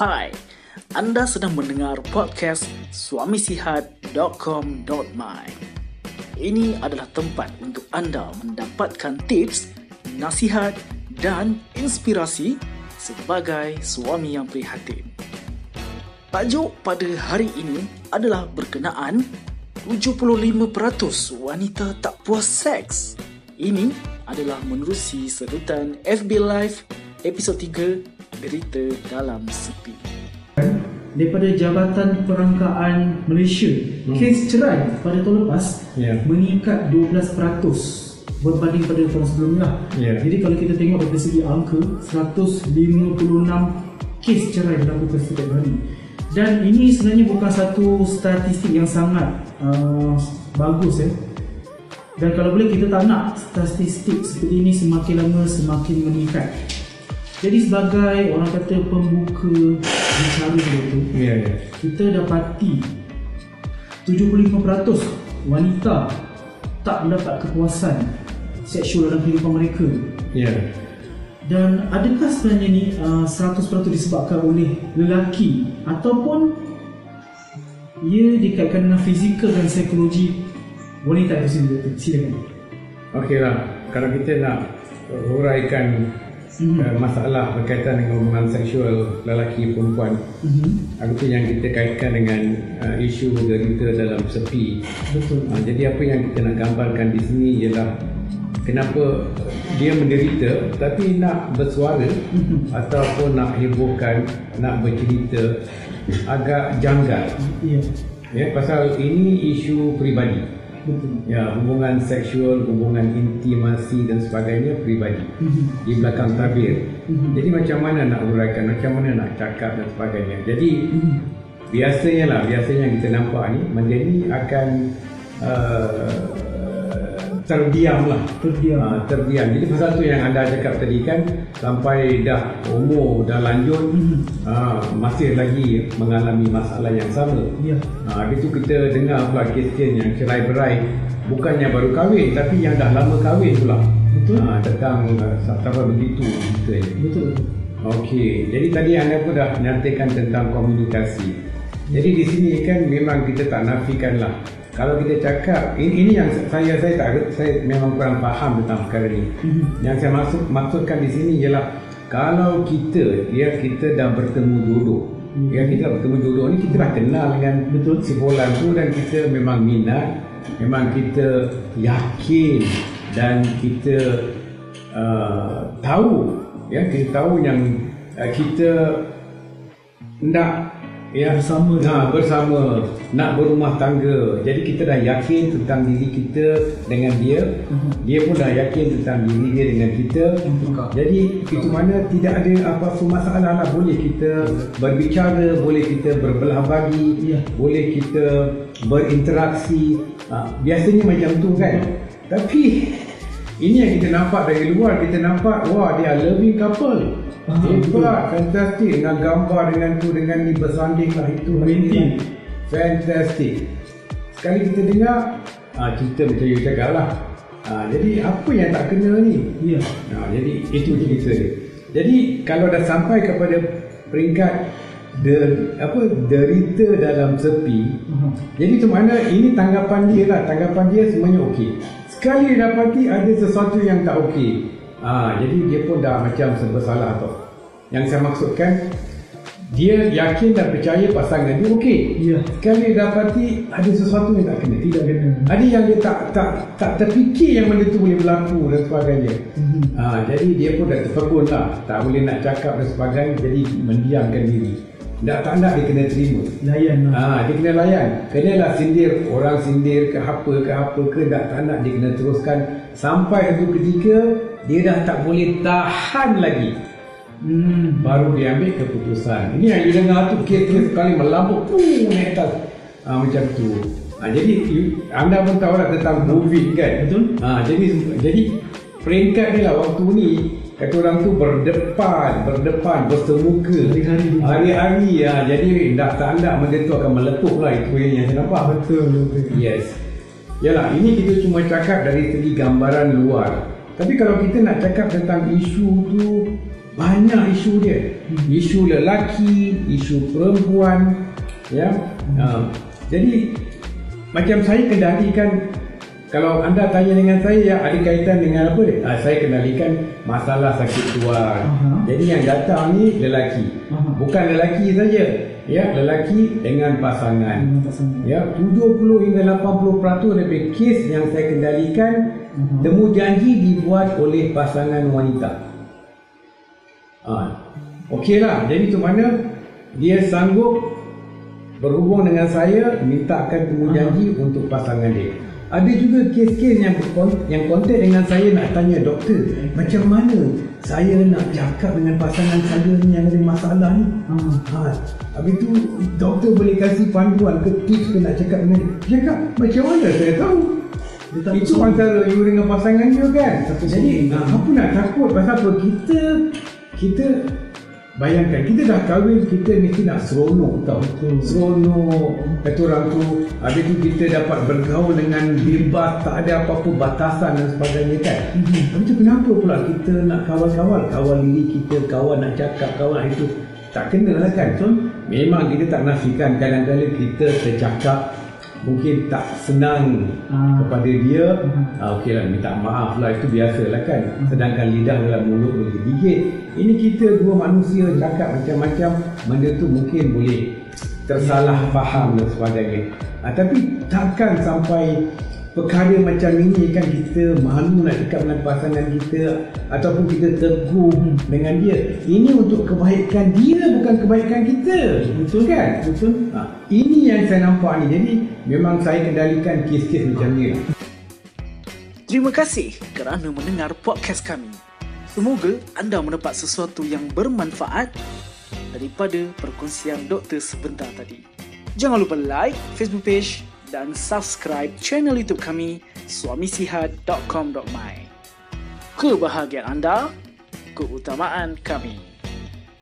Hai, anda sedang mendengar podcast suamisihat.com.my. Ini adalah tempat untuk anda mendapatkan tips, nasihat dan inspirasi sebagai suami yang prihatin. Tajuk pada hari ini adalah berkenaan 75% wanita tak puas seks. Ini adalah menerusi serutan FB Live episod 3 Derita dalam Sepi. daripada Jabatan Perangkaan Malaysia hmm. kes cerai pada tahun lepas Ya. meningkat 12% berbanding pada tahun sebelumnya Ya. jadi kalau kita tengok dari segi angka 156 kes cerai dilakukan setiap hari dan ini sebenarnya bukan satu statistik yang sangat uh, bagus ya dan kalau boleh kita tak nak statistik seperti ini semakin lama semakin meningkat jadi sebagai orang kata pembuka bicara tu Ya, ya. kita dapati 75% wanita tak mendapat kepuasan seksual dalam kehidupan mereka Ya. dan adakah sebenarnya ni uh, 100% disebabkan oleh lelaki ataupun ia dikaitkan dengan fizikal dan psikologi wanita itu sendiri silakan Okey lah. Kalau kita nak huraikan Mhm. uh, masalah berkaitan dengan hubungan seksual lelaki perempuan, Mhm. itu yang kita kaitkan dengan uh, isu derita dalam sepi. betul Uh, jadi apa yang kita nak gambarkan di sini ialah kenapa dia menderita tapi nak bersuara ataupun nak hebohkan, nak bercerita agak janggal. ya Ya, pasal ini isu peribadi. Betul Ya, hubungan seksual, hubungan intimasi dan sebagainya peribadi Mhm. di belakang tabir. Mhm. Jadi macam mana nak uraikan, macam mana nak cakap dan sebagainya. Jadi Mhm. biasanya lah, biasanya kita nampak ni menjadi akan uh, terdiam lah. terdiam Uh, terdiam. Jadi pasal tu yang anda cakap tadi kan sampai dah umur dah lanjut uh, masih lagi mengalami masalah yang sama. ya Ha, habis tu kita dengar pula kes-kes yang cerai berai bukannya baru kahwin tapi yang dah lama kahwin pula. Betul. Ha, tentang uh, sampai begitu betul betul Okey, jadi tadi anda pun dah nyatakan tentang komunikasi. Jadi di sini kan memang kita tak nafikan lah. Kalau kita cakap ini, ini yang saya saya tak saya memang kurang faham tentang perkara ini. Mhm. Yang saya maksud maksudkan di sini ialah kalau kita ya kita dah bertemu jodoh. Hmm. Ya kita dah bertemu jodoh ni kita dah kenal dengan Betul. si fulan tu dan kita memang minat, memang kita yakin dan kita uh, tahu ya kita tahu yang uh, kita nak ya. Bersama. nah, bersama. Nak berumah tangga. Jadi kita dah yakin tentang diri kita dengan dia. Mhm. dia pun dah yakin tentang diri dia dengan kita. Betul. jadi itu mana tidak ada apa-apa masalah lah. Boleh kita berbicara boleh kita berbelah bagi Ya. boleh kita berinteraksi. Ha, biasanya macam tu kan. Tapi ini yang kita nampak dari luar kita nampak wah dia loving couple hebat fantastik dengan gambar dengan tu dengan ni bersanding lah itu Romantic. fantastik sekali kita dengar ah, cerita macam you cakap lah ah, jadi apa yang tak kena ni ya Nah, jadi itu cerita dia. Jadi kalau dah sampai kepada peringkat de, apa derita dalam sepi, Aha. jadi tu mana ini tanggapan dia lah, tanggapan dia semuanya okey. Sekali dapati ada sesuatu yang tak okey. Ah, jadi dia pun dah macam serba salah tau. Yang saya maksudkan dia yakin dan percaya pasangan dia okey. Ya. Sekali dia dapati ada sesuatu yang tak kena. tidak kena Ada yang dia tak tak tak terfikir yang benda tu boleh berlaku dan sebagainya. Mhm. Ha, jadi dia pun dah terpegun lah. Tak boleh nak cakap dan sebagainya. Jadi mendiamkan diri. Tak tak nak dia kena terima. layan lah Ha, dia kena layan. Kenalah sindir. Orang sindir ke apa ke apa ke. Tak, tak nak dia kena teruskan. Sampai satu ketika dia dah tak boleh tahan lagi. hmm. Baru dia ambil keputusan. Ini yang you dengar tu kira-kira sekali melambuk. Puh, naik atas. Ha, macam tu. Ha, jadi you, anda pun tahu lah tentang COVID kan. Betul. Ha, jadi jadi peringkat dia lah waktu ni kata orang tu berdepan, berdepan, bersemuka. Hari-hari. Hari-hari ya. Jadi dah tak anda benda tu akan meletup lah itu yang saya nampak. betul betul Yes. Yalah, ini kita cuma cakap dari segi gambaran luar. Tapi kalau kita nak cakap tentang isu tu banyak isu dia isu lelaki isu perempuan ya uh, jadi macam saya kendalikan kalau anda tanya dengan saya ya ada kaitan dengan apa dia? Ah, saya kendalikan masalah sakit tuan. Aha. Jadi yang datang ni lelaki. Aha. Bukan lelaki saja. Ya, lelaki dengan pasangan. Dengan pasangan. Ya, 70 hingga 80% daripada kes yang saya kendalikan Aha. temu janji dibuat oleh pasangan wanita. Ah, Okeylah. Jadi tu mana dia sanggup berhubung dengan saya mintakan temu janji untuk pasangan dia. Ada juga kes-kes yang yang kontak dengan saya nak tanya doktor, macam mana saya nak cakap dengan pasangan saya ni yang ada masalah ni? Ah. Ha, habis tu doktor boleh kasih panduan ke tips ke nak cakap dengan dia. Cakap macam mana saya tahu? Dia Itu betul. antara you dengan pasangan you kan. Satu Jadi sini. ah, apa nak takut pasal apa? Kita kita bayangkan kita dah kahwin kita mesti nak seronok tau. Betul. Seronok kata orang tu habis tu kita dapat bergaul dengan bebas tak ada apa-apa batasan dan sebagainya kan. Mhm. Habis tu kenapa pula kita nak kawal-kawal kawal diri kita kawan nak cakap kawan nak itu tak kena lah kan. So memang kita tak nafikan kadang-kadang kita tercakap mungkin tak senang Ah. kepada dia. Mhm. ah, okey lah minta maaf lah itu biasa lah kan sedangkan lidah dalam mulut boleh digigit. Ini kita dua manusia cakap macam-macam benda tu mungkin boleh tersalah faham dan sebagainya. Ah, tapi takkan sampai perkara macam ini kan kita malu nak cakap dengan pasangan kita ataupun kita tegur dengan dia ini untuk kebaikan dia bukan kebaikan kita betul kan Betul. Ha, ini yang saya nampak ni. Jadi memang saya kendalikan kes-kes macam ni. lah. Terima kasih kerana mendengar podcast kami. Semoga anda mendapat sesuatu yang bermanfaat daripada perkongsian doktor sebentar tadi. Jangan lupa like Facebook page dan subscribe channel YouTube kami suamisihat.com.my. Kebahagiaan anda, keutamaan kami.